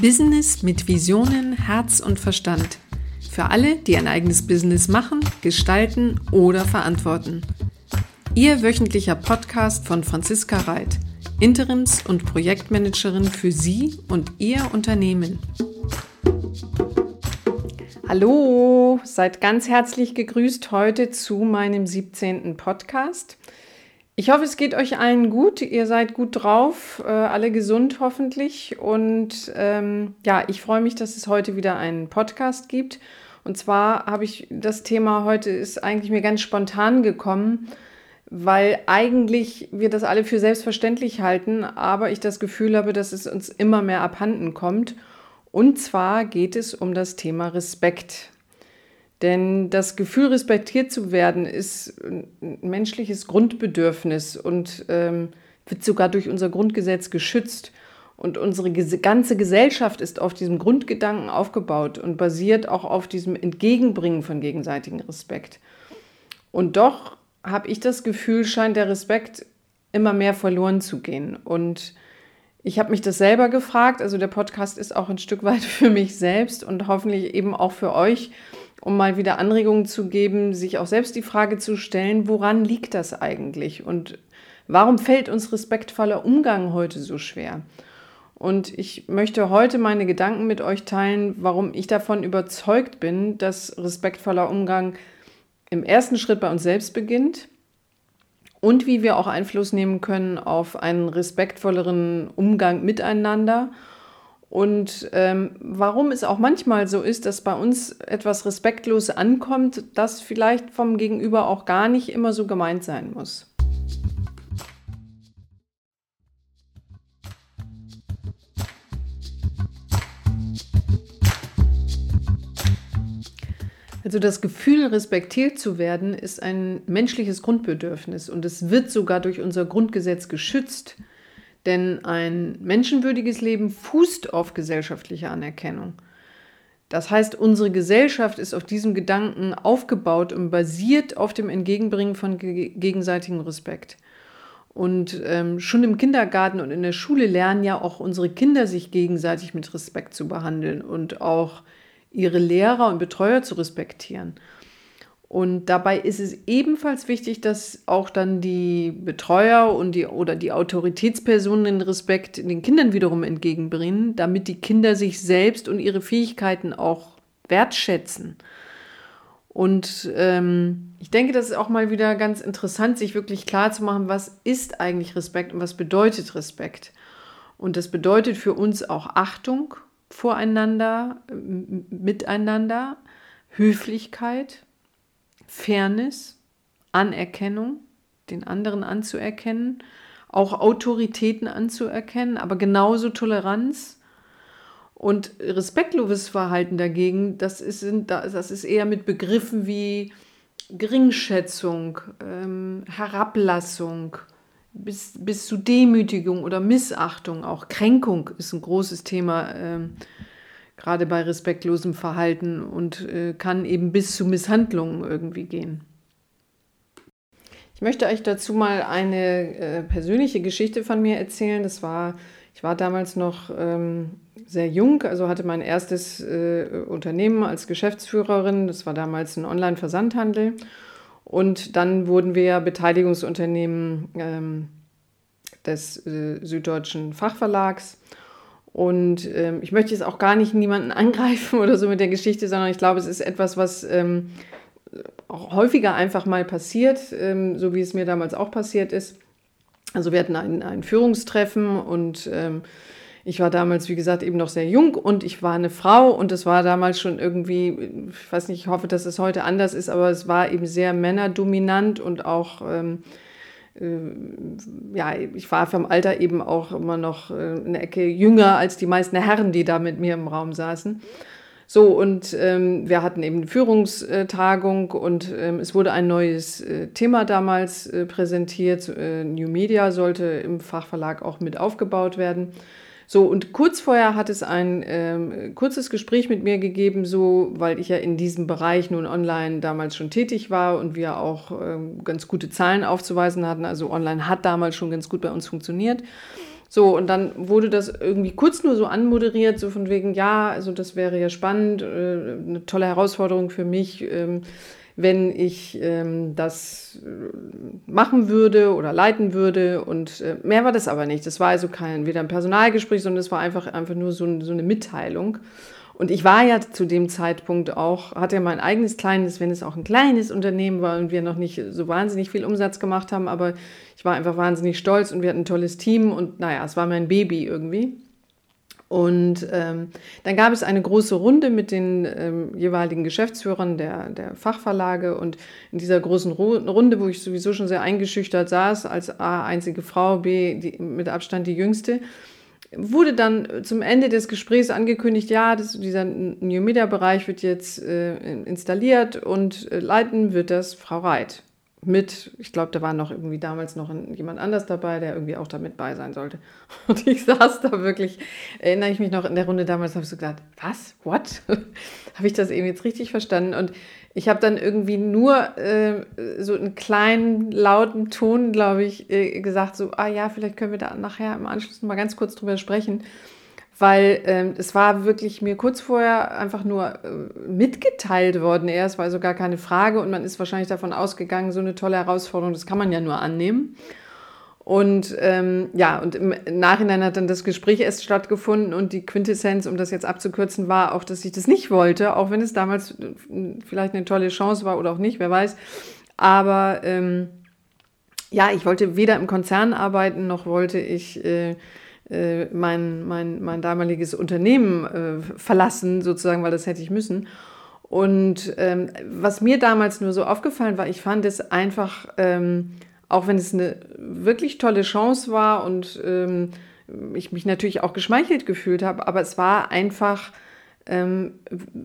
Business mit Visionen, Herz und Verstand. Für alle, die ein eigenes Business machen, gestalten oder verantworten. Ihr wöchentlicher Podcast von Franziska Reit, Interims- und Projektmanagerin für Sie und Ihr Unternehmen. Hallo, seid ganz herzlich gegrüßt heute zu meinem 17. Podcast. Ich hoffe, es geht euch allen gut. Ihr seid gut drauf, äh, alle gesund hoffentlich. Und ähm, ja, ich freue mich, dass es heute wieder einen Podcast gibt. Und zwar habe ich das Thema heute ist eigentlich mir ganz spontan gekommen, weil eigentlich wir das alle für selbstverständlich halten, aber ich das Gefühl habe, dass es uns immer mehr abhanden kommt. Und zwar geht es um das Thema Respekt. Denn das Gefühl, respektiert zu werden, ist ein menschliches Grundbedürfnis und ähm, wird sogar durch unser Grundgesetz geschützt. Und unsere ganze Gesellschaft ist auf diesem Grundgedanken aufgebaut und basiert auch auf diesem Entgegenbringen von gegenseitigem Respekt. Und doch habe ich das Gefühl, scheint der Respekt immer mehr verloren zu gehen. Und ich habe mich das selber gefragt. Also der Podcast ist auch ein Stück weit für mich selbst und hoffentlich eben auch für euch um mal wieder Anregungen zu geben, sich auch selbst die Frage zu stellen, woran liegt das eigentlich und warum fällt uns respektvoller Umgang heute so schwer? Und ich möchte heute meine Gedanken mit euch teilen, warum ich davon überzeugt bin, dass respektvoller Umgang im ersten Schritt bei uns selbst beginnt und wie wir auch Einfluss nehmen können auf einen respektvolleren Umgang miteinander und ähm, warum es auch manchmal so ist, dass bei uns etwas respektlos ankommt, das vielleicht vom Gegenüber auch gar nicht immer so gemeint sein muss. Also das Gefühl, respektiert zu werden, ist ein menschliches Grundbedürfnis und es wird sogar durch unser Grundgesetz geschützt. Denn ein menschenwürdiges Leben fußt auf gesellschaftlicher Anerkennung. Das heißt, unsere Gesellschaft ist auf diesem Gedanken aufgebaut und basiert auf dem Entgegenbringen von gegenseitigem Respekt. Und ähm, schon im Kindergarten und in der Schule lernen ja auch unsere Kinder, sich gegenseitig mit Respekt zu behandeln und auch ihre Lehrer und Betreuer zu respektieren. Und dabei ist es ebenfalls wichtig, dass auch dann die Betreuer und die oder die Autoritätspersonen den Respekt den Kindern wiederum entgegenbringen, damit die Kinder sich selbst und ihre Fähigkeiten auch wertschätzen. Und ähm, ich denke, das ist auch mal wieder ganz interessant, sich wirklich klar zu machen, was ist eigentlich Respekt und was bedeutet Respekt. Und das bedeutet für uns auch Achtung voreinander, miteinander, Höflichkeit, Fairness, Anerkennung, den anderen anzuerkennen, auch Autoritäten anzuerkennen, aber genauso Toleranz. Und respektloses Verhalten dagegen, das ist, das ist eher mit Begriffen wie Geringschätzung, ähm, Herablassung, bis, bis zu Demütigung oder Missachtung, auch Kränkung ist ein großes Thema. Ähm, gerade bei respektlosem Verhalten und äh, kann eben bis zu Misshandlungen irgendwie gehen. Ich möchte euch dazu mal eine äh, persönliche Geschichte von mir erzählen. Das war, ich war damals noch ähm, sehr jung, also hatte mein erstes äh, Unternehmen als Geschäftsführerin. Das war damals ein Online-Versandhandel. Und dann wurden wir Beteiligungsunternehmen ähm, des äh, Süddeutschen Fachverlags. Und ähm, ich möchte jetzt auch gar nicht niemanden angreifen oder so mit der Geschichte, sondern ich glaube, es ist etwas, was ähm, auch häufiger einfach mal passiert, ähm, so wie es mir damals auch passiert ist. Also wir hatten ein, ein Führungstreffen und ähm, ich war damals, wie gesagt, eben noch sehr jung und ich war eine Frau und es war damals schon irgendwie, ich weiß nicht, ich hoffe, dass es heute anders ist, aber es war eben sehr männerdominant und auch ähm, äh, ja, ich war vom Alter eben auch immer noch äh, eine Ecke jünger als die meisten Herren, die da mit mir im Raum saßen. So, und ähm, wir hatten eben eine Führungstagung und ähm, es wurde ein neues äh, Thema damals äh, präsentiert. Äh, New Media sollte im Fachverlag auch mit aufgebaut werden. So, und kurz vorher hat es ein ähm, kurzes Gespräch mit mir gegeben, so, weil ich ja in diesem Bereich nun online damals schon tätig war und wir auch ähm, ganz gute Zahlen aufzuweisen hatten. Also online hat damals schon ganz gut bei uns funktioniert. So, und dann wurde das irgendwie kurz nur so anmoderiert, so von wegen, ja, also das wäre ja spannend, äh, eine tolle Herausforderung für mich, ähm, wenn ich ähm, das äh, machen würde oder leiten würde. Und äh, mehr war das aber nicht. Das war also kein weder ein Personalgespräch, sondern es war einfach, einfach nur so, so eine Mitteilung. Und ich war ja zu dem Zeitpunkt auch, hatte ja mein eigenes kleines, wenn es auch ein kleines Unternehmen war und wir noch nicht so wahnsinnig viel Umsatz gemacht haben, aber ich war einfach wahnsinnig stolz und wir hatten ein tolles Team und naja, es war mein Baby irgendwie. Und ähm, dann gab es eine große Runde mit den ähm, jeweiligen Geschäftsführern der, der Fachverlage. Und in dieser großen Runde, wo ich sowieso schon sehr eingeschüchtert saß, als A, einzige Frau, B, die, mit Abstand die jüngste, wurde dann zum Ende des Gesprächs angekündigt, ja, das, dieser New Media Bereich wird jetzt äh, installiert und äh, leiten wird das Frau Reit. Mit, ich glaube, da war noch irgendwie damals noch jemand anders dabei, der irgendwie auch damit bei sein sollte. Und ich saß da wirklich, erinnere ich mich noch in der Runde damals, habe ich so gedacht, was? What? habe ich das eben jetzt richtig verstanden? Und ich habe dann irgendwie nur äh, so einen kleinen, lauten Ton, glaube ich, äh, gesagt, so, ah ja, vielleicht können wir da nachher im Anschluss mal ganz kurz drüber sprechen, weil äh, es war wirklich mir kurz vorher einfach nur äh, mitgeteilt worden. Erst war also gar keine Frage und man ist wahrscheinlich davon ausgegangen, so eine tolle Herausforderung, das kann man ja nur annehmen. Und ähm, ja, und im Nachhinein hat dann das Gespräch erst stattgefunden und die Quintessenz, um das jetzt abzukürzen, war auch, dass ich das nicht wollte, auch wenn es damals äh, vielleicht eine tolle Chance war oder auch nicht, wer weiß. Aber ähm, ja, ich wollte weder im Konzern arbeiten, noch wollte ich äh, mein, mein, mein damaliges Unternehmen äh, verlassen, sozusagen, weil das hätte ich müssen. Und ähm, was mir damals nur so aufgefallen war, ich fand es einfach ähm, auch wenn es eine wirklich tolle Chance war und ähm, ich mich natürlich auch geschmeichelt gefühlt habe, aber es war einfach,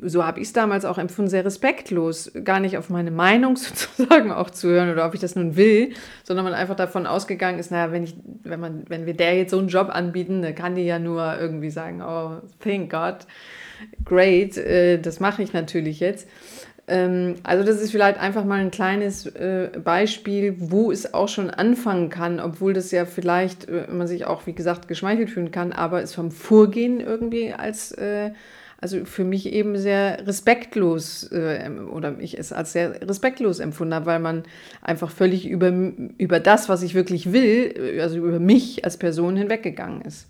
so habe ich es damals auch empfunden, sehr respektlos, gar nicht auf meine Meinung sozusagen auch zu hören oder ob ich das nun will, sondern man einfach davon ausgegangen ist, naja, wenn, ich, wenn, man, wenn wir der jetzt so einen Job anbieten, dann kann die ja nur irgendwie sagen, oh, thank God, great, äh, das mache ich natürlich jetzt. Ähm, also das ist vielleicht einfach mal ein kleines äh, Beispiel, wo es auch schon anfangen kann, obwohl das ja vielleicht äh, man sich auch, wie gesagt, geschmeichelt fühlen kann, aber es vom Vorgehen irgendwie als, also für mich eben sehr respektlos oder ich es als sehr respektlos empfunden habe, weil man einfach völlig über, über das, was ich wirklich will, also über mich als Person hinweggegangen ist.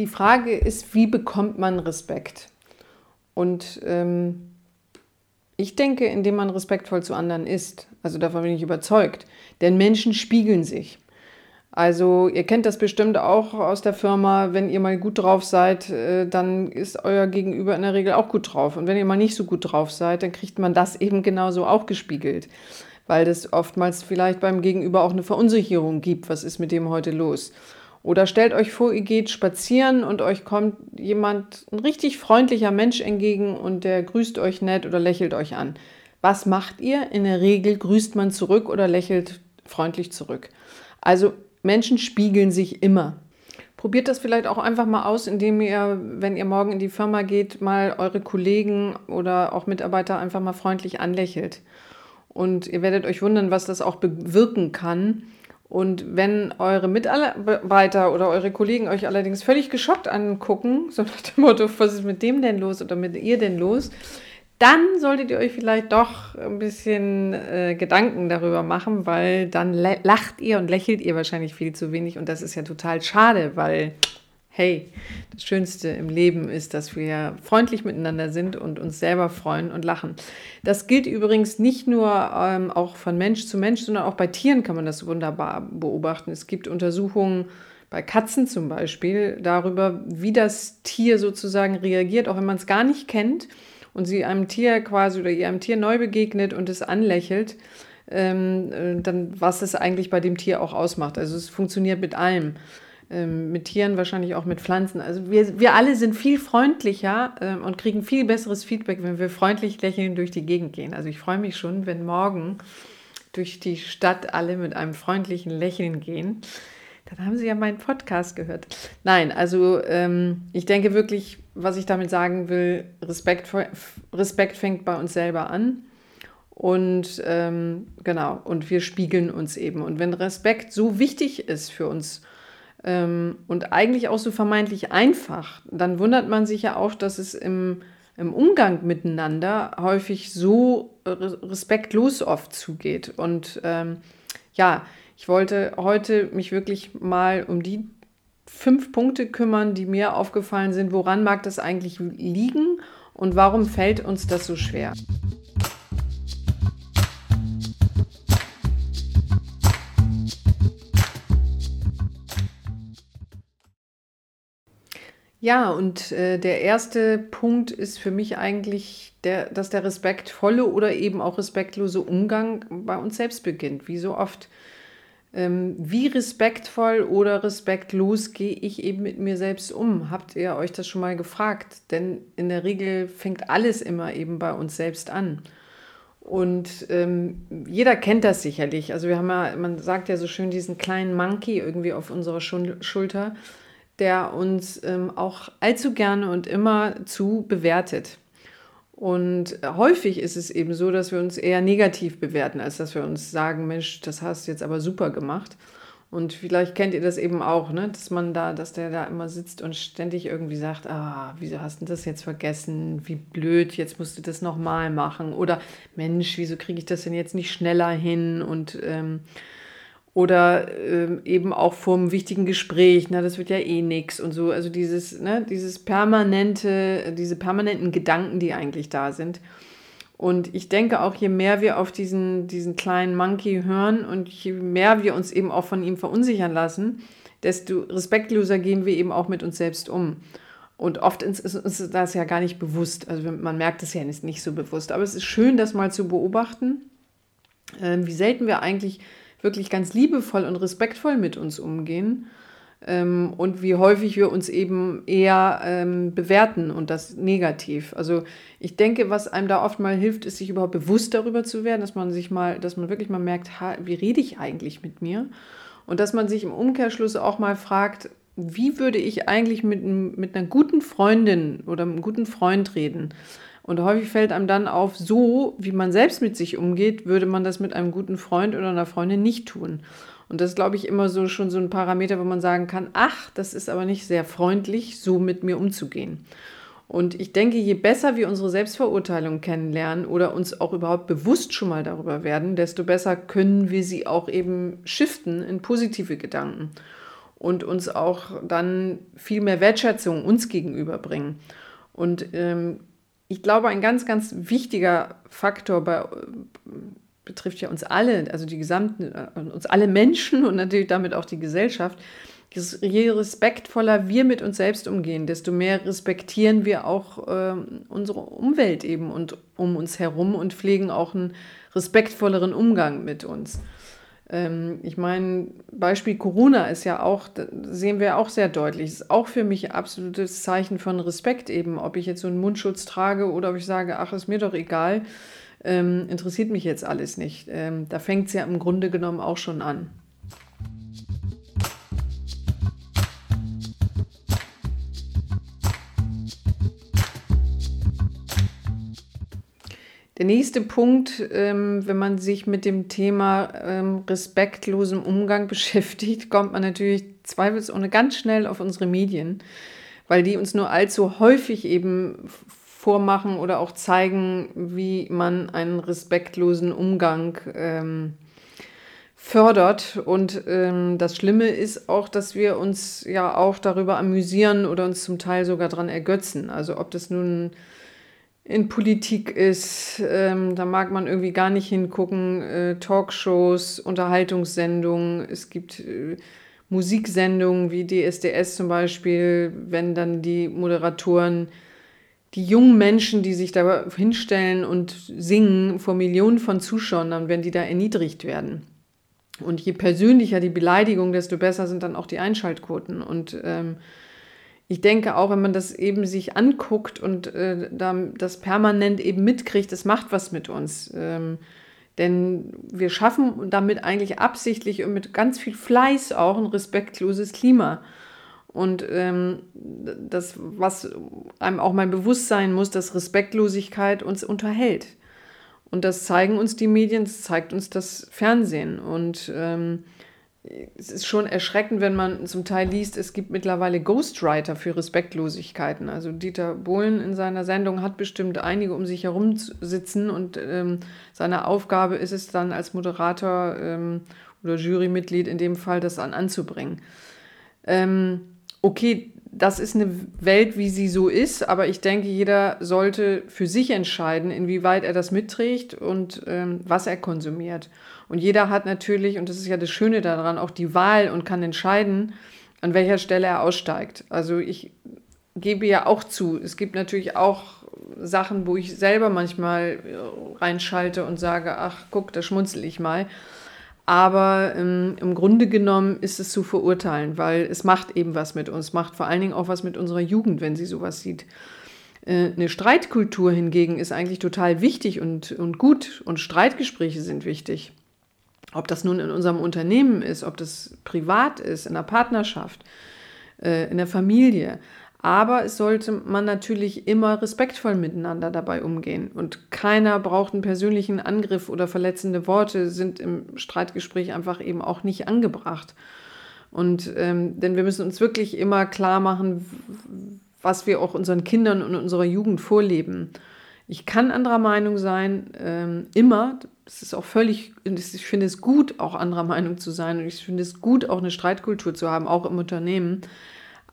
die Frage ist, wie bekommt man Respekt? Und ähm, ich denke, indem man respektvoll zu anderen ist. Also davon bin ich überzeugt. Denn Menschen spiegeln sich. Also ihr kennt das bestimmt auch aus der Firma, wenn ihr mal gut drauf seid, äh, dann ist euer Gegenüber in der Regel auch gut drauf. Und wenn ihr mal nicht so gut drauf seid, dann kriegt man das eben genauso auch gespiegelt. Weil das oftmals vielleicht beim Gegenüber auch eine Verunsicherung gibt. Was ist mit dem heute los? Oder stellt euch vor, ihr geht spazieren und euch kommt jemand, ein richtig freundlicher Mensch entgegen und der grüßt euch nett oder lächelt euch an. Was macht ihr? In der Regel grüßt man zurück oder lächelt freundlich zurück. Also Menschen spiegeln sich immer. Probiert das vielleicht auch einfach mal aus, indem ihr, wenn ihr morgen in die Firma geht, mal eure Kollegen oder auch Mitarbeiter einfach mal freundlich anlächelt. Und ihr werdet euch wundern, was das auch bewirken kann und wenn eure Mitarbeiter oder eure Kollegen euch allerdings völlig geschockt angucken, so nach dem Motto, was ist mit dem denn los oder mit ihr denn los, dann solltet ihr euch vielleicht doch ein bisschen äh, Gedanken darüber machen, weil dann lacht ihr und lächelt ihr wahrscheinlich viel zu wenig. Und das ist ja total schade, weil hey, das Schönste im Leben ist, dass wir freundlich miteinander sind und uns selber freuen und lachen. Das gilt übrigens nicht nur ähm, auch von Mensch zu Mensch, sondern auch bei Tieren kann man das wunderbar beobachten. Es gibt Untersuchungen bei Katzen zum Beispiel darüber, wie das Tier sozusagen reagiert, auch wenn man es gar nicht kennt und sie einem Tier quasi oder ihr einem Tier neu begegnet und es anlächelt. Ähm, äh, dann was es eigentlich bei dem Tier auch ausmacht. Also es funktioniert mit allem ähm, mit Tieren, wahrscheinlich auch mit Pflanzen. Also wir, wir alle sind viel freundlicher ähm, und kriegen viel besseres Feedback, wenn wir freundlich lächeln durch die Gegend gehen. Also ich freue mich schon, wenn morgen durch die Stadt alle mit einem freundlichen Lächeln gehen. Dann haben Sie ja meinen Podcast gehört. Nein, also ähm, ich denke wirklich, was ich damit sagen will, Respekt, Respekt fängt bei uns selber an. Und ähm, genau, und wir spiegeln uns eben. Und wenn Respekt so wichtig ist für uns ähm, und eigentlich auch so vermeintlich einfach, dann wundert man sich ja auch, dass es im, im Umgang miteinander häufig so respektlos oft zugeht. Und ähm, ja, ich wollte heute mich wirklich mal um die fünf Punkte kümmern, die mir aufgefallen sind. Woran mag das eigentlich liegen und warum fällt uns das so schwer? Ja, und äh, der erste Punkt ist für mich eigentlich, der, dass der respektvolle oder eben auch respektlose Umgang bei uns selbst beginnt, wie so oft. Ähm, wie respektvoll oder respektlos gehe ich eben mit mir selbst um? Habt ihr euch das schon mal gefragt? Denn in der Regel fängt alles immer eben bei uns selbst an. Und ähm, jeder kennt das sicherlich. Also wir haben ja, man sagt ja so schön diesen kleinen Monkey irgendwie auf unserer Schulter der uns ähm, auch allzu gerne und immer zu bewertet. Und häufig ist es eben so, dass wir uns eher negativ bewerten, als dass wir uns sagen, Mensch, das hast du jetzt aber super gemacht. Und vielleicht kennt ihr das eben auch, ne? dass man da, dass der da immer sitzt und ständig irgendwie sagt, ah, wieso hast du das jetzt vergessen? Wie blöd, jetzt musst du das nochmal machen. Oder Mensch, wieso kriege ich das denn jetzt nicht schneller hin? Und ähm, oder ähm, eben auch vor einem wichtigen Gespräch, na, das wird ja eh nichts und so. Also dieses, ne, dieses permanente, diese permanenten Gedanken, die eigentlich da sind. Und ich denke auch, je mehr wir auf diesen, diesen kleinen Monkey hören und je mehr wir uns eben auch von ihm verunsichern lassen, desto respektloser gehen wir eben auch mit uns selbst um. Und oft ist uns das ja gar nicht bewusst. Also man merkt es ja nicht so bewusst. Aber es ist schön, das mal zu beobachten, äh, wie selten wir eigentlich wirklich ganz liebevoll und respektvoll mit uns umgehen ähm, und wie häufig wir uns eben eher ähm, bewerten und das negativ. Also ich denke, was einem da oft mal hilft, ist sich überhaupt bewusst darüber zu werden, dass man sich mal, dass man wirklich mal merkt, ha, wie rede ich eigentlich mit mir? Und dass man sich im Umkehrschluss auch mal fragt, wie würde ich eigentlich mit, mit einer guten Freundin oder einem guten Freund reden? Und häufig fällt einem dann auf, so wie man selbst mit sich umgeht, würde man das mit einem guten Freund oder einer Freundin nicht tun. Und das ist, glaube ich, immer so schon so ein Parameter, wo man sagen kann, ach, das ist aber nicht sehr freundlich, so mit mir umzugehen. Und ich denke, je besser wir unsere Selbstverurteilung kennenlernen oder uns auch überhaupt bewusst schon mal darüber werden, desto besser können wir sie auch eben shiften in positive Gedanken und uns auch dann viel mehr Wertschätzung uns gegenüber bringen. Und ähm, ich glaube, ein ganz, ganz wichtiger Faktor bei, betrifft ja uns alle, also die gesamten, äh, uns alle Menschen und natürlich damit auch die Gesellschaft. Je respektvoller wir mit uns selbst umgehen, desto mehr respektieren wir auch äh, unsere Umwelt eben und um uns herum und pflegen auch einen respektvolleren Umgang mit uns. Ähm, ich meine, Beispiel Corona ist ja auch, sehen wir auch sehr deutlich, ist auch für mich ein absolutes Zeichen von Respekt eben, ob ich jetzt so einen Mundschutz trage oder ob ich sage, ach, ist mir doch egal, ähm, interessiert mich jetzt alles nicht. Ähm, da fängt es ja im Grunde genommen auch schon an. Der nächste Punkt, ähm, wenn man sich mit dem Thema ähm, respektlosem Umgang beschäftigt, kommt man natürlich zweifelsohne ganz schnell auf unsere Medien, weil die uns nur allzu häufig eben vormachen oder auch zeigen, wie man einen respektlosen Umgang ähm, fördert. Und ähm, das Schlimme ist auch, dass wir uns ja auch darüber amüsieren oder uns zum Teil sogar daran ergötzen. Also ob das nun in Politik ist. Ähm, da mag man irgendwie gar nicht hingucken. Äh, Talkshows, Unterhaltungssendungen, es gibt äh, Musiksendungen wie DSDS zum Beispiel, wenn dann die Moderatoren die jungen Menschen, die sich da hinstellen und singen vor Millionen von Zuschauern, dann werden die da erniedrigt werden. Und je persönlicher die Beleidigung, desto besser sind dann auch die Einschaltquoten. Und ähm, ich denke auch, wenn man das eben sich anguckt und äh, das permanent eben mitkriegt, das macht was mit uns. Ähm, Denn wir schaffen damit eigentlich absichtlich und mit ganz viel Fleiß auch ein respektloses Klima. Und ähm, das, was einem auch mal bewusst sein muss, dass Respektlosigkeit uns unterhält. Und das zeigen uns die Medien, das zeigt uns das Fernsehen. Und ähm, es ist schon erschreckend, wenn man zum Teil liest, es gibt mittlerweile Ghostwriter für Respektlosigkeiten. Also Dieter Bohlen in seiner Sendung hat bestimmt einige um sich herum sitzen und ähm, seine Aufgabe ist es dann als Moderator ähm, oder Jurymitglied in dem Fall, das dann anzubringen. Ähm, okay, das ist eine Welt, wie sie so ist, aber ich denke, jeder sollte für sich entscheiden, inwieweit er das mitträgt und ähm, was er konsumiert. Und jeder hat natürlich, und das ist ja das Schöne daran, auch die Wahl und kann entscheiden, an welcher Stelle er aussteigt. Also ich gebe ja auch zu, es gibt natürlich auch Sachen, wo ich selber manchmal äh, reinschalte und sage, ach guck, da schmunzel ich mal. Aber ähm, im Grunde genommen ist es zu verurteilen, weil es macht eben was mit uns, macht vor allen Dingen auch was mit unserer Jugend, wenn sie sowas sieht. Äh, eine Streitkultur hingegen ist eigentlich total wichtig und, und gut und Streitgespräche sind wichtig. Ob das nun in unserem Unternehmen ist, ob das privat ist, in der Partnerschaft, äh, in der Familie. Aber es sollte man natürlich immer respektvoll miteinander dabei umgehen. Und keiner braucht einen persönlichen Angriff oder verletzende Worte sind im Streitgespräch einfach eben auch nicht angebracht. Und ähm, denn wir müssen uns wirklich immer klar machen, was wir auch unseren Kindern und unserer Jugend vorleben. Ich kann anderer Meinung sein, ähm, immer. Es ist auch völlig, ich finde es gut, auch anderer Meinung zu sein. Und ich finde es gut, auch eine Streitkultur zu haben, auch im Unternehmen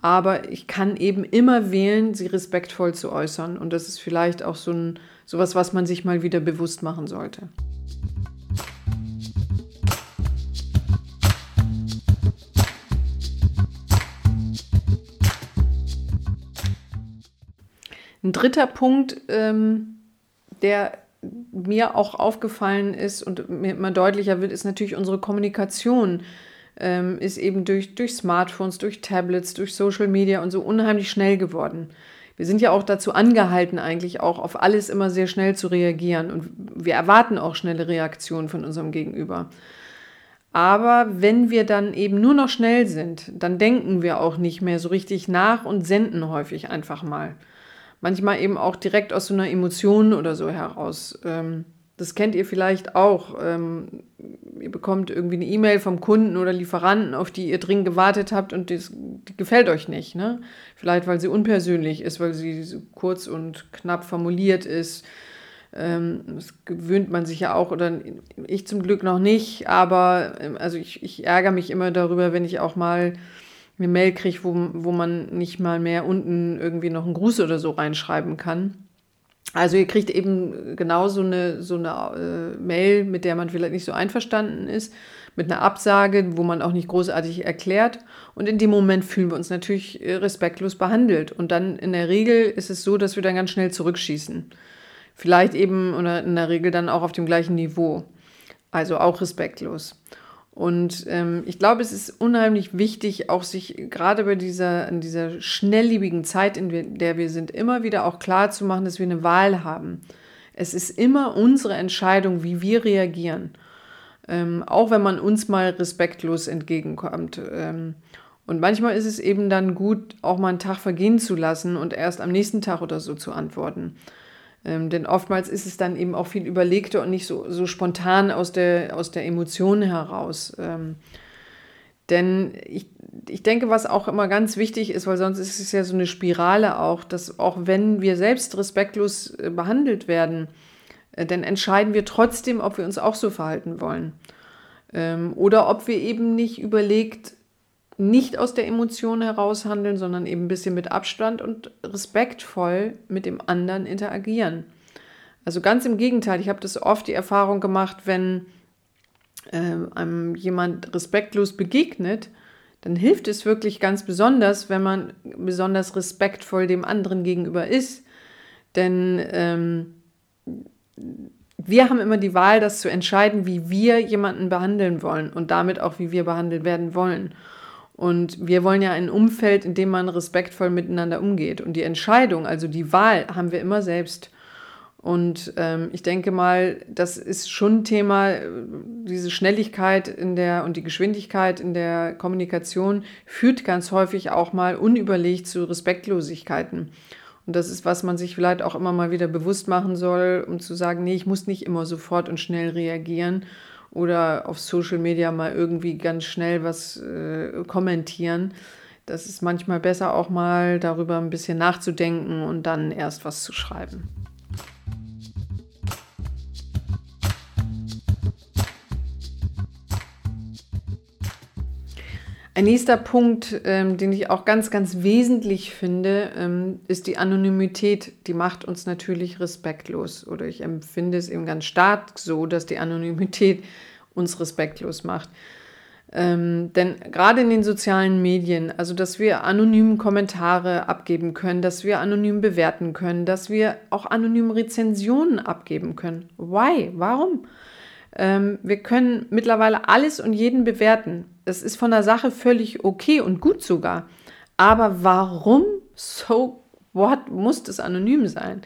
aber ich kann eben immer wählen, sie respektvoll zu äußern. Und das ist vielleicht auch so ein sowas, was man sich mal wieder bewusst machen sollte. Ein dritter Punkt, ähm, der mir auch aufgefallen ist und mir immer deutlicher wird, ist natürlich unsere Kommunikation ähm, ist eben durch, durch Smartphones, durch Tablets, durch Social Media und so unheimlich schnell geworden. Wir sind ja auch dazu angehalten, eigentlich auch auf alles immer sehr schnell zu reagieren. Und wir erwarten auch schnelle Reaktionen von unserem Gegenüber. Aber wenn wir dann eben nur noch schnell sind, dann denken wir auch nicht mehr so richtig nach und senden häufig einfach mal. Manchmal eben auch direkt aus so einer Emotion oder so heraus. Ähm, das kennt ihr vielleicht auch. Ähm, ihr bekommt irgendwie eine E-Mail vom Kunden oder Lieferanten, auf die ihr dringend gewartet habt und das, die gefällt euch nicht. Ne? Vielleicht, weil sie unpersönlich ist, weil sie so kurz und knapp formuliert ist. Ähm, das gewöhnt man sich ja auch, oder ich zum Glück noch nicht, aber ähm, also ich, ich ärgere mich immer darüber, wenn ich auch mal eine Mail kriege, wo, wo man nicht mal mehr unten irgendwie noch einen Gruß oder so reinschreiben kann. Also ihr kriegt eben genau so eine, so eine äh, Mail, mit der man vielleicht nicht so einverstanden ist, mit einer Absage, wo man auch nicht großartig erklärt. Und in dem Moment fühlen wir uns natürlich äh, respektlos behandelt. Und dann in der Regel ist es so, dass wir dann ganz schnell zurückschießen. Vielleicht eben oder in der Regel dann auch auf dem gleichen Niveau. Also auch respektlos. Und ähm, ich glaube, es ist unheimlich wichtig, auch sich gerade bei dieser, in dieser schnelllebigen Zeit, in der wir sind, immer wieder auch klar zu machen, dass wir eine Wahl haben. Es ist immer unsere Entscheidung, wie wir reagieren. Ähm, auch wenn man uns mal respektlos entgegenkommt. Ähm, und manchmal ist es eben dann gut, auch mal einen Tag vergehen zu lassen und erst am nächsten Tag oder so zu antworten. Ähm, denn oftmals ist es dann eben auch viel überlegter und nicht so, so spontan aus der, aus der Emotion heraus. Ähm, denn ich, ich denke, was auch immer ganz wichtig ist, weil sonst ist es ja so eine Spirale auch, dass auch wenn wir selbst respektlos äh, behandelt werden, äh, dann entscheiden wir trotzdem, ob wir uns auch so verhalten wollen. Ähm, oder ob wir eben nicht überlegt nicht aus der Emotion heraus handeln, sondern eben ein bisschen mit Abstand und respektvoll mit dem anderen interagieren. Also ganz im Gegenteil, ich habe das oft die Erfahrung gemacht, wenn äh, einem jemand respektlos begegnet, dann hilft es wirklich ganz besonders, wenn man besonders respektvoll dem anderen gegenüber ist. Denn ähm, wir haben immer die Wahl, das zu entscheiden, wie wir jemanden behandeln wollen und damit auch, wie wir behandelt werden wollen. Und wir wollen ja ein Umfeld, in dem man respektvoll miteinander umgeht. Und die Entscheidung, also die Wahl, haben wir immer selbst. Und ähm, ich denke mal, das ist schon ein Thema, diese Schnelligkeit in der und die Geschwindigkeit in der Kommunikation führt ganz häufig auch mal unüberlegt zu Respektlosigkeiten. Und das ist, was man sich vielleicht auch immer mal wieder bewusst machen soll, um zu sagen, nee, ich muss nicht immer sofort und schnell reagieren oder auf Social Media mal irgendwie ganz schnell was äh, kommentieren. Das ist manchmal besser auch mal darüber ein bisschen nachzudenken und dann erst was zu schreiben. Ein nächster Punkt, ähm, den ich auch ganz, ganz wesentlich finde, ähm, ist die Anonymität. Die macht uns natürlich respektlos. Oder ich empfinde es eben ganz stark so, dass die Anonymität uns respektlos macht. Ähm, denn gerade in den sozialen Medien, also dass wir anonym Kommentare abgeben können, dass wir anonym bewerten können, dass wir auch anonym Rezensionen abgeben können. Why? Warum? Ähm, wir können mittlerweile alles und jeden bewerten. Das ist von der Sache völlig okay und gut sogar. Aber warum so what muss das anonym sein?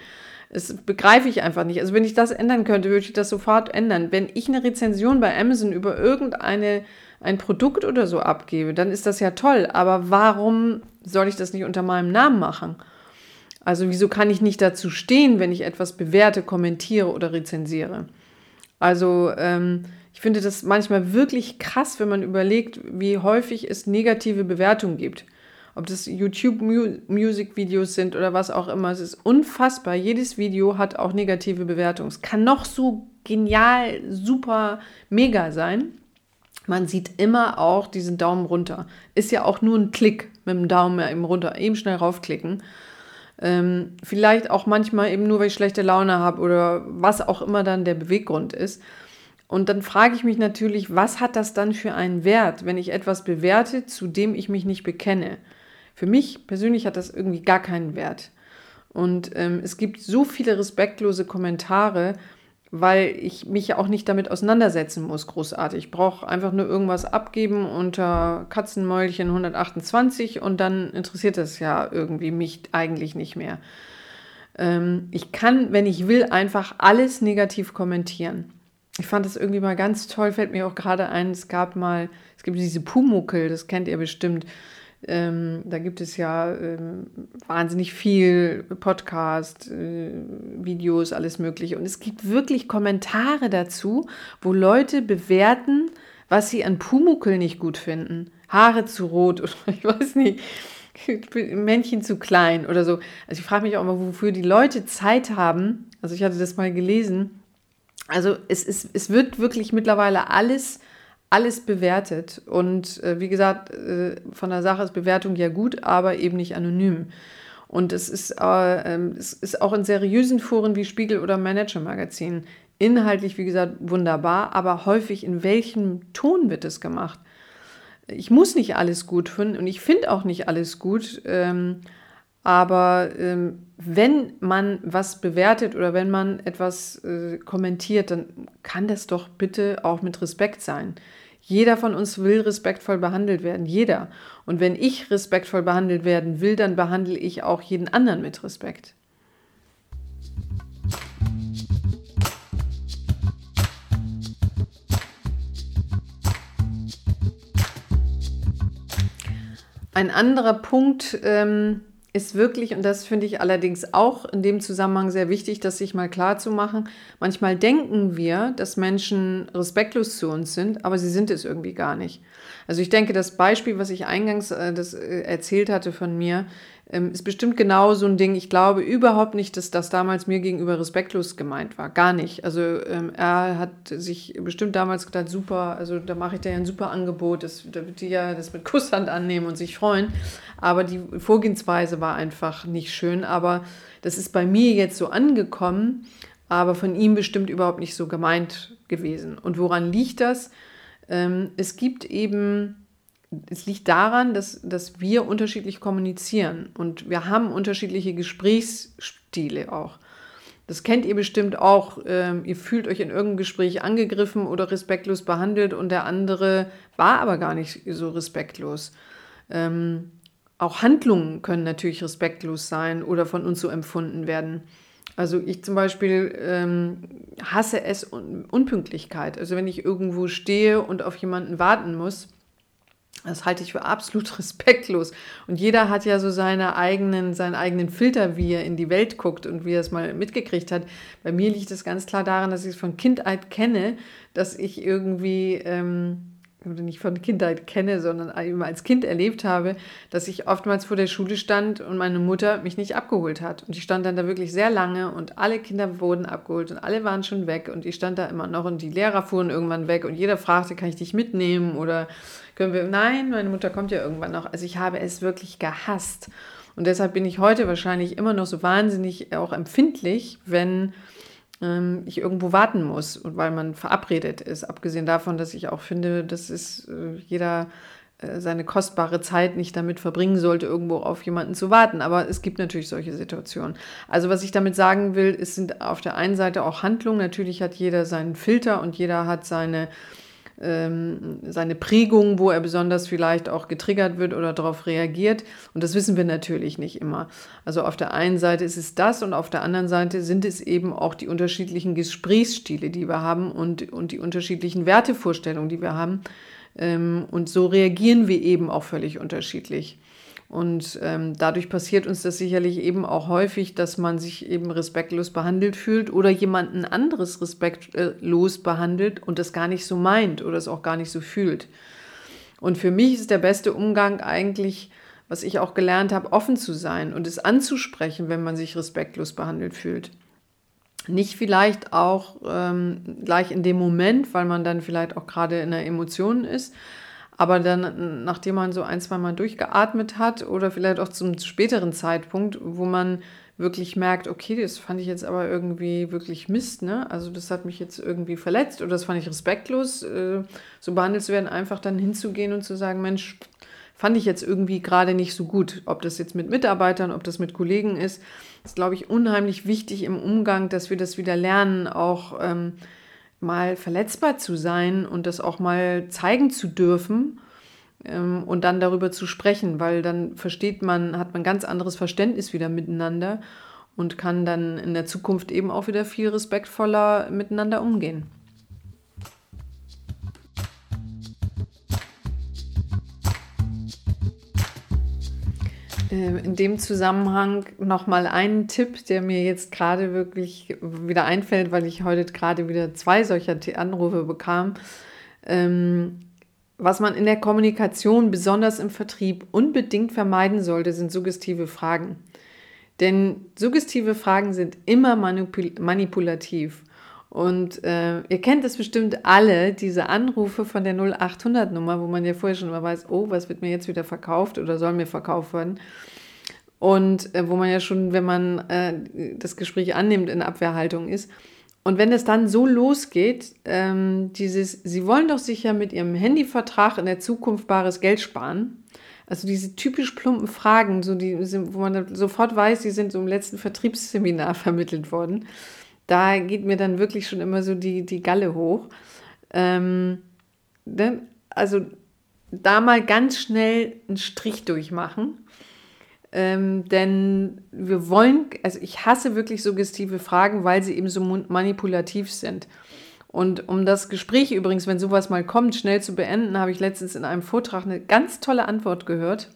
Das begreife ich einfach nicht. Also wenn ich das ändern könnte, würde ich das sofort ändern. Wenn ich eine Rezension bei Amazon über irgendeine ein Produkt oder so abgebe, dann ist das ja toll. Aber warum soll ich das nicht unter meinem Namen machen? Also wieso kann ich nicht dazu stehen, wenn ich etwas bewerte, kommentiere oder rezensiere? Also ähm, ich finde das manchmal wirklich krass, wenn man überlegt, wie häufig es negative Bewertungen gibt. Ob das YouTube-Music-Videos sind oder was auch immer. Es ist unfassbar. Jedes Video hat auch negative Bewertungen. Es kann noch so genial, super, mega sein. Man sieht immer auch diesen Daumen runter. Ist ja auch nur ein Klick mit dem Daumen eben runter. Eben schnell raufklicken. Ähm, vielleicht auch manchmal eben nur, weil ich schlechte Laune habe oder was auch immer dann der Beweggrund ist. Und dann frage ich mich natürlich, was hat das dann für einen Wert, wenn ich etwas bewerte, zu dem ich mich nicht bekenne? Für mich persönlich hat das irgendwie gar keinen Wert. Und ähm, es gibt so viele respektlose Kommentare, weil ich mich ja auch nicht damit auseinandersetzen muss, großartig. Ich brauche einfach nur irgendwas abgeben unter Katzenmäulchen 128 und dann interessiert das ja irgendwie mich eigentlich nicht mehr. Ähm, ich kann, wenn ich will, einfach alles negativ kommentieren. Ich fand das irgendwie mal ganz toll, fällt mir auch gerade ein, es gab mal, es gibt diese Pumuckel, das kennt ihr bestimmt. Ähm, da gibt es ja ähm, wahnsinnig viel Podcast, äh, Videos, alles Mögliche. Und es gibt wirklich Kommentare dazu, wo Leute bewerten, was sie an Pumuckel nicht gut finden. Haare zu rot oder ich weiß nicht, Männchen zu klein oder so. Also ich frage mich auch mal, wofür die Leute Zeit haben. Also ich hatte das mal gelesen. Also es, ist, es wird wirklich mittlerweile alles alles bewertet. Und äh, wie gesagt, äh, von der Sache ist Bewertung ja gut, aber eben nicht anonym. Und es ist, äh, ähm, es ist auch in seriösen Foren wie Spiegel oder Manager Magazin inhaltlich, wie gesagt, wunderbar, aber häufig in welchem Ton wird es gemacht? Ich muss nicht alles gut finden und ich finde auch nicht alles gut. Ähm, aber ähm, wenn man was bewertet oder wenn man etwas äh, kommentiert, dann kann das doch bitte auch mit Respekt sein. Jeder von uns will respektvoll behandelt werden, jeder. Und wenn ich respektvoll behandelt werden will, dann behandle ich auch jeden anderen mit Respekt. Ein anderer Punkt, ähm, ist wirklich, und das finde ich allerdings auch in dem Zusammenhang sehr wichtig, das sich mal klar zu machen, manchmal denken wir, dass Menschen respektlos zu uns sind, aber sie sind es irgendwie gar nicht. Also ich denke, das Beispiel, was ich eingangs äh, das, äh, erzählt hatte von mir, ähm, ist bestimmt genau so ein Ding. Ich glaube überhaupt nicht, dass das damals mir gegenüber respektlos gemeint war. Gar nicht. Also ähm, er hat sich bestimmt damals gedacht, super, also da mache ich dir ja ein super Angebot, das, da wird die ja das mit Kusshand annehmen und sich freuen. Aber die Vorgehensweise war einfach nicht schön. Aber das ist bei mir jetzt so angekommen, aber von ihm bestimmt überhaupt nicht so gemeint gewesen. Und woran liegt das? Ähm, es gibt eben es liegt daran, dass, dass wir unterschiedlich kommunizieren und wir haben unterschiedliche Gesprächsstile auch. Das kennt ihr bestimmt auch. Ähm, ihr fühlt euch in irgendeinem Gespräch angegriffen oder respektlos behandelt und der andere war aber gar nicht so respektlos. Ähm, auch Handlungen können natürlich respektlos sein oder von uns so empfunden werden. Also ich zum Beispiel ähm, hasse es Un Unpünktlichkeit. Also wenn ich irgendwo stehe und auf jemanden warten muss, das halte ich für absolut respektlos. Und jeder hat ja so seine eigenen, seinen eigenen Filter, wie er in die Welt guckt und wie er es mal mitgekriegt hat. Bei mir liegt es ganz klar daran, dass ich es von Kindheit kenne, dass ich irgendwie ähm, oder nicht von Kindheit kenne, sondern eben als Kind erlebt habe, dass ich oftmals vor der Schule stand und meine Mutter mich nicht abgeholt hat. Und ich stand dann da wirklich sehr lange und alle Kinder wurden abgeholt und alle waren schon weg und ich stand da immer noch und die Lehrer fuhren irgendwann weg und jeder fragte, kann ich dich mitnehmen oder können wir, nein, meine Mutter kommt ja irgendwann noch. Also ich habe es wirklich gehasst. Und deshalb bin ich heute wahrscheinlich immer noch so wahnsinnig auch empfindlich, wenn ähm, ich irgendwo warten muss und weil man verabredet ist. Abgesehen davon, dass ich auch finde, dass es äh, jeder äh, seine kostbare Zeit nicht damit verbringen sollte, irgendwo auf jemanden zu warten. Aber es gibt natürlich solche Situationen. Also was ich damit sagen will, es sind auf der einen Seite auch Handlungen. Natürlich hat jeder seinen Filter und jeder hat seine ähm, seine Prägung, wo er besonders vielleicht auch getriggert wird oder darauf reagiert. Und das wissen wir natürlich nicht immer. Also auf der einen Seite ist es das und auf der anderen Seite sind es eben auch die unterschiedlichen Gesprächsstile, die wir haben und, und die unterschiedlichen Wertevorstellungen, die wir haben. Ähm, und so reagieren wir eben auch völlig unterschiedlich. Und ähm, dadurch passiert uns das sicherlich eben auch häufig, dass man sich eben respektlos behandelt fühlt oder jemanden anderes respektlos behandelt und das gar nicht so meint oder es auch gar nicht so fühlt. Und für mich ist der beste Umgang eigentlich, was ich auch gelernt habe, offen zu sein und es anzusprechen, wenn man sich respektlos behandelt fühlt. Nicht vielleicht auch ähm, gleich in dem Moment, weil man dann vielleicht auch gerade in einer Emotion ist, aber dann, nachdem man so ein, zwei Mal durchgeatmet hat oder vielleicht auch zum späteren Zeitpunkt, wo man wirklich merkt, okay, das fand ich jetzt aber irgendwie wirklich Mist, ne? Also das hat mich jetzt irgendwie verletzt oder das fand ich respektlos, äh, so behandelt zu werden, einfach dann hinzugehen und zu sagen, Mensch, fand ich jetzt irgendwie gerade nicht so gut. Ob das jetzt mit Mitarbeitern, ob das mit Kollegen ist, ist, glaube ich, unheimlich wichtig im Umgang, dass wir das wieder lernen, auch ähm, mal verletzbar zu sein und das auch mal zeigen zu dürfen ähm, und dann darüber zu sprechen, weil dann versteht man, hat man ganz anderes Verständnis wieder miteinander und kann dann in der Zukunft eben auch wieder viel respektvoller miteinander umgehen. In dem Zusammenhang nochmal einen Tipp, der mir jetzt gerade wirklich wieder einfällt, weil ich heute gerade wieder zwei solcher Anrufe bekam. Ähm, was man in der Kommunikation, besonders im Vertrieb, unbedingt vermeiden sollte, sind suggestive Fragen. Denn suggestive Fragen sind immer manipul manipulativ. Und äh, ihr kennt es bestimmt alle, diese Anrufe von der 0800-Nummer, wo man ja vorher schon mal weiß, oh, was wird mir jetzt wieder verkauft oder soll mir verkauft werden. Und äh, wo man ja schon, wenn man äh, das Gespräch annimmt, in Abwehrhaltung ist. Und wenn es dann so losgeht, ähm, dieses, Sie wollen doch sicher mit Ihrem Handyvertrag in der Zukunft bares Geld sparen. Also diese typisch plumpen Fragen, so die, wo man sofort weiß, die sind so im letzten Vertriebsseminar vermittelt worden da geht mir dann wirklich schon immer so die, die Galle hoch. Ähm, ne? Also da mal ganz schnell einen Strich durchmachen. Ähm, denn wir wollen, also ich hasse wirklich suggestive Fragen, weil sie eben so manipulativ sind. Und um das Gespräch übrigens, wenn sowas mal kommt, schnell zu beenden, habe ich letztens in einem Vortrag eine ganz tolle Antwort gehört.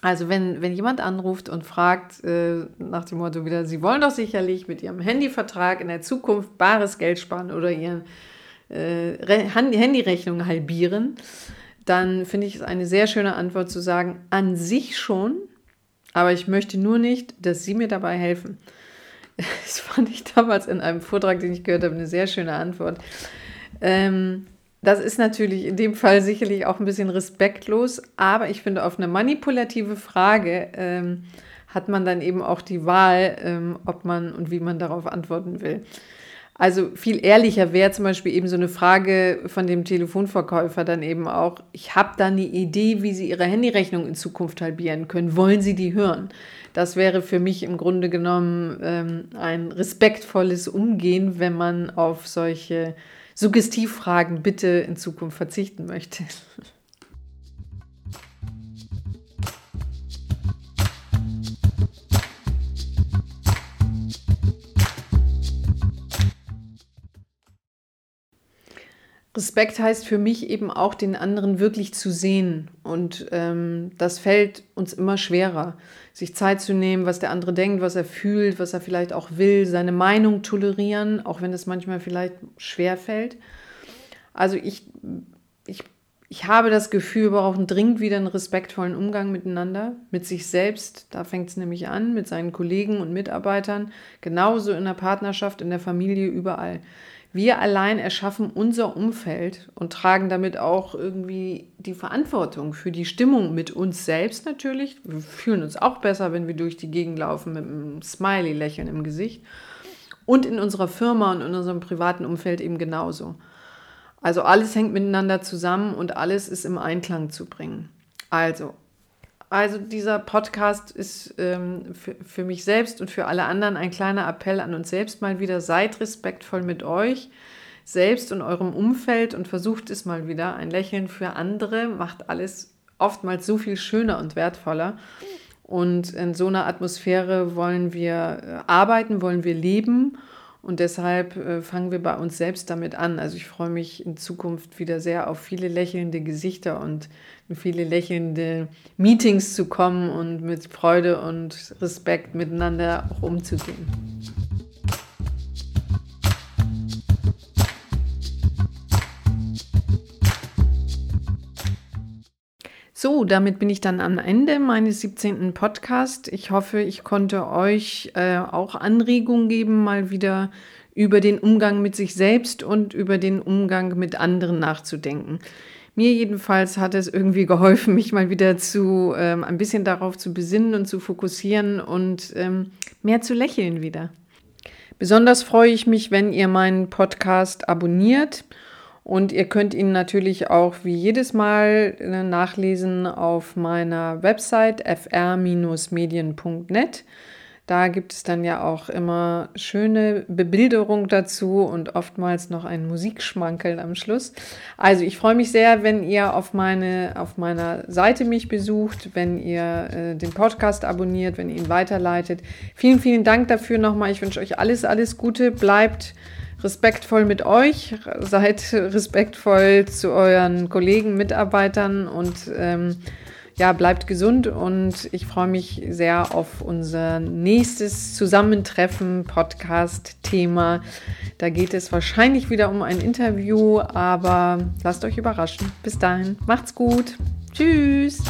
Also wenn, wenn jemand anruft und fragt äh, nach dem Motto wieder, Sie wollen doch sicherlich mit Ihrem Handyvertrag in der Zukunft bares Geld sparen oder Ihre äh, Handyrechnung halbieren, dann finde ich es eine sehr schöne Antwort zu sagen, an sich schon, aber ich möchte nur nicht, dass Sie mir dabei helfen. Das fand ich damals in einem Vortrag, den ich gehört habe, eine sehr schöne Antwort. Ähm, das ist natürlich in dem Fall sicherlich auch ein bisschen respektlos, aber ich finde, auf eine manipulative Frage ähm, hat man dann eben auch die Wahl, ähm, ob man und wie man darauf antworten will. Also viel ehrlicher wäre zum Beispiel eben so eine Frage von dem Telefonverkäufer dann eben auch, ich habe da eine Idee, wie Sie Ihre Handyrechnung in Zukunft halbieren können. Wollen Sie die hören? Das wäre für mich im Grunde genommen ähm, ein respektvolles Umgehen, wenn man auf solche Suggestivfragen bitte in Zukunft verzichten möchte. Respekt heißt für mich eben auch, den anderen wirklich zu sehen. Und ähm, das fällt uns immer schwerer, sich Zeit zu nehmen, was der andere denkt, was er fühlt, was er vielleicht auch will, seine Meinung tolerieren, auch wenn es manchmal vielleicht schwer fällt. Also ich, ich, ich habe das Gefühl, wir brauchen dringend wieder einen respektvollen Umgang miteinander, mit sich selbst. Da fängt es nämlich an, mit seinen Kollegen und Mitarbeitern, genauso in der Partnerschaft, in der Familie, überall. Wir allein erschaffen unser Umfeld und tragen damit auch irgendwie die Verantwortung für die Stimmung mit uns selbst natürlich. Wir fühlen uns auch besser, wenn wir durch die Gegend laufen mit einem Smiley-Lächeln im Gesicht. Und in unserer Firma und in unserem privaten Umfeld eben genauso. Also alles hängt miteinander zusammen und alles ist im Einklang zu bringen. Also also dieser Podcast ist ähm, für, für mich selbst und für alle anderen ein kleiner Appell an uns selbst mal wieder. Seid respektvoll mit euch selbst und eurem Umfeld und versucht es mal wieder. Ein Lächeln für andere macht alles oftmals so viel schöner und wertvoller. Und in so einer Atmosphäre wollen wir äh, arbeiten, wollen wir leben. Und deshalb äh, fangen wir bei uns selbst damit an. Also ich freue mich in Zukunft wieder sehr auf viele lächelnde Gesichter und viele lächelnde Meetings zu kommen und mit Freude und Respekt miteinander auch umzugehen. So, damit bin ich dann am Ende meines 17. Podcasts. Ich hoffe, ich konnte euch äh, auch Anregungen geben, mal wieder über den Umgang mit sich selbst und über den Umgang mit anderen nachzudenken. Mir jedenfalls hat es irgendwie geholfen, mich mal wieder zu ähm, ein bisschen darauf zu besinnen und zu fokussieren und ähm, mehr zu lächeln wieder. Besonders freue ich mich, wenn ihr meinen Podcast abonniert und ihr könnt ihn natürlich auch wie jedes Mal äh, nachlesen auf meiner Website fr-medien.net. Da gibt es dann ja auch immer schöne Bebilderung dazu und oftmals noch ein Musikschmankel am Schluss. Also ich freue mich sehr, wenn ihr auf, meine, auf meiner Seite mich besucht, wenn ihr äh, den Podcast abonniert, wenn ihr ihn weiterleitet. Vielen, vielen Dank dafür nochmal. Ich wünsche euch alles, alles Gute. Bleibt respektvoll mit euch, seid respektvoll zu euren Kollegen, Mitarbeitern und ähm, ja, bleibt gesund und ich freue mich sehr auf unser nächstes Zusammentreffen, Podcast-Thema. Da geht es wahrscheinlich wieder um ein Interview, aber lasst euch überraschen. Bis dahin, macht's gut. Tschüss.